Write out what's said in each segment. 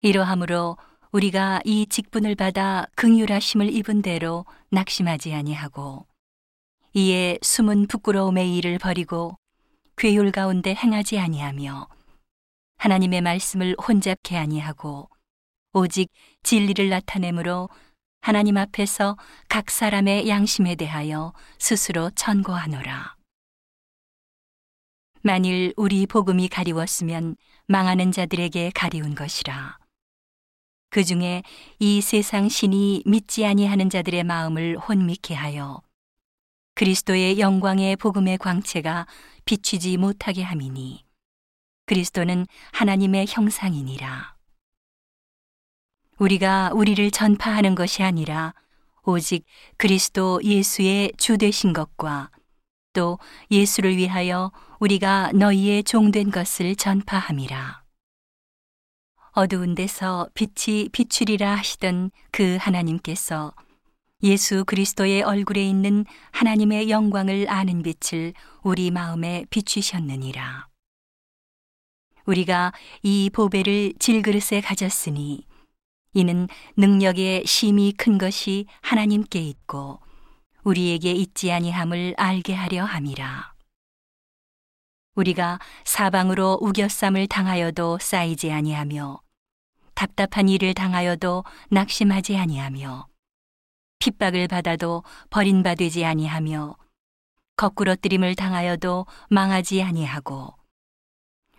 이러함으로 우리가 이 직분을 받아 긍휼하심을 입은 대로 낙심하지 아니하고 이에 숨은 부끄러움의 일을 버리고 괴율 가운데 행하지 아니하며 하나님의 말씀을 혼잡케 아니하고 오직 진리를 나타내므로 하나님 앞에서 각 사람의 양심에 대하여 스스로 천고하노라. 만일 우리 복음이 가리웠으면 망하는 자들에게 가리운 것이라. 그 중에 이 세상 신이 믿지 아니하는 자들의 마음을 혼미케 하여 그리스도의 영광의 복음의 광채가 비추지 못하게 함이니 그리스도는 하나님의 형상이니라. 우리가 우리를 전파하는 것이 아니라 오직 그리스도 예수의 주 되신 것과 또 예수를 위하여 우리가 너희의 종된 것을 전파함이라. 어두운 데서 빛이 비추리라 하시던 그 하나님께서 예수 그리스도의 얼굴에 있는 하나님의 영광을 아는 빛을 우리 마음에 비추셨느니라. 우리가 이 보배를 질그릇에 가졌으니 이는 능력의 심이 큰 것이 하나님께 있고 우리에게 있지 아니함을 알게 하려 함이라. 우리가 사방으로 우겨쌈을 당하여도 쌓이지 아니하며 답답한 일을 당하여도 낙심하지 아니하며 핍박을 받아도 버림바 되지 아니하며 거꾸러뜨림을 당하여도 망하지 아니하고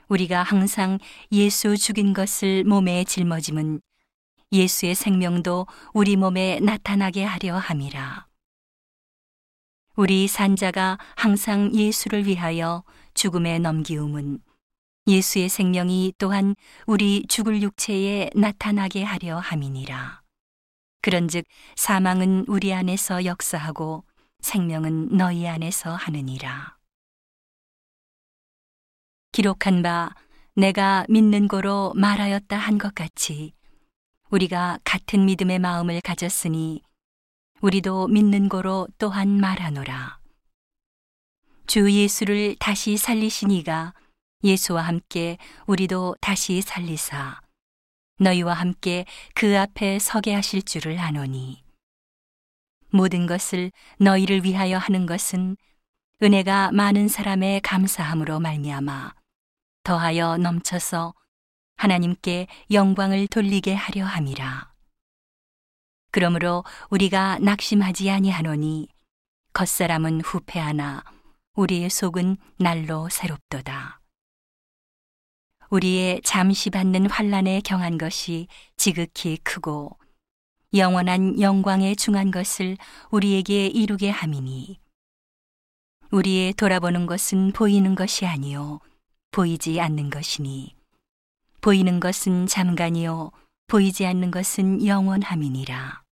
우리가 항상 예수 죽인 것을 몸에 짊어짐은 예수의 생명도 우리 몸에 나타나게 하려 함이라. 우리 산자가 항상 예수를 위하여 죽음에 넘기움은 예수의 생명이 또한 우리 죽을 육체에 나타나게 하려 함이니라. 그런즉 사망은 우리 안에서 역사하고 생명은 너희 안에서 하느니라. 기록한 바 내가 믿는 거로 말하였다 한 것 같이 우리가 같은 믿음의 마음을 가졌으니 우리도 믿는 거로 또한 말하노라. 주 예수를 다시 살리시니가 예수와 함께 우리도 다시 살리사 너희와 함께 그 앞에 서게 하실 줄을 아노니 모든 것을 너희를 위하여 하는 것은 은혜가 많은 사람의 감사함으로 말미암아 더하여 넘쳐서 하나님께 영광을 돌리게 하려 함이라. 그러므로 우리가 낙심하지 아니하노니 겉사람은 후패하나 우리의 속은 날로 새롭도다. 우리의 잠시 받는 환란에 경한 것이 지극히 크고 영원한 영광에 중한 것을 우리에게 이루게 함이니 우리의 돌아보는 것은 보이는 것이 아니요 보이지 않는 것이니 보이는 것은 잠깐이요 보이지 않는 것은 영원함이니라.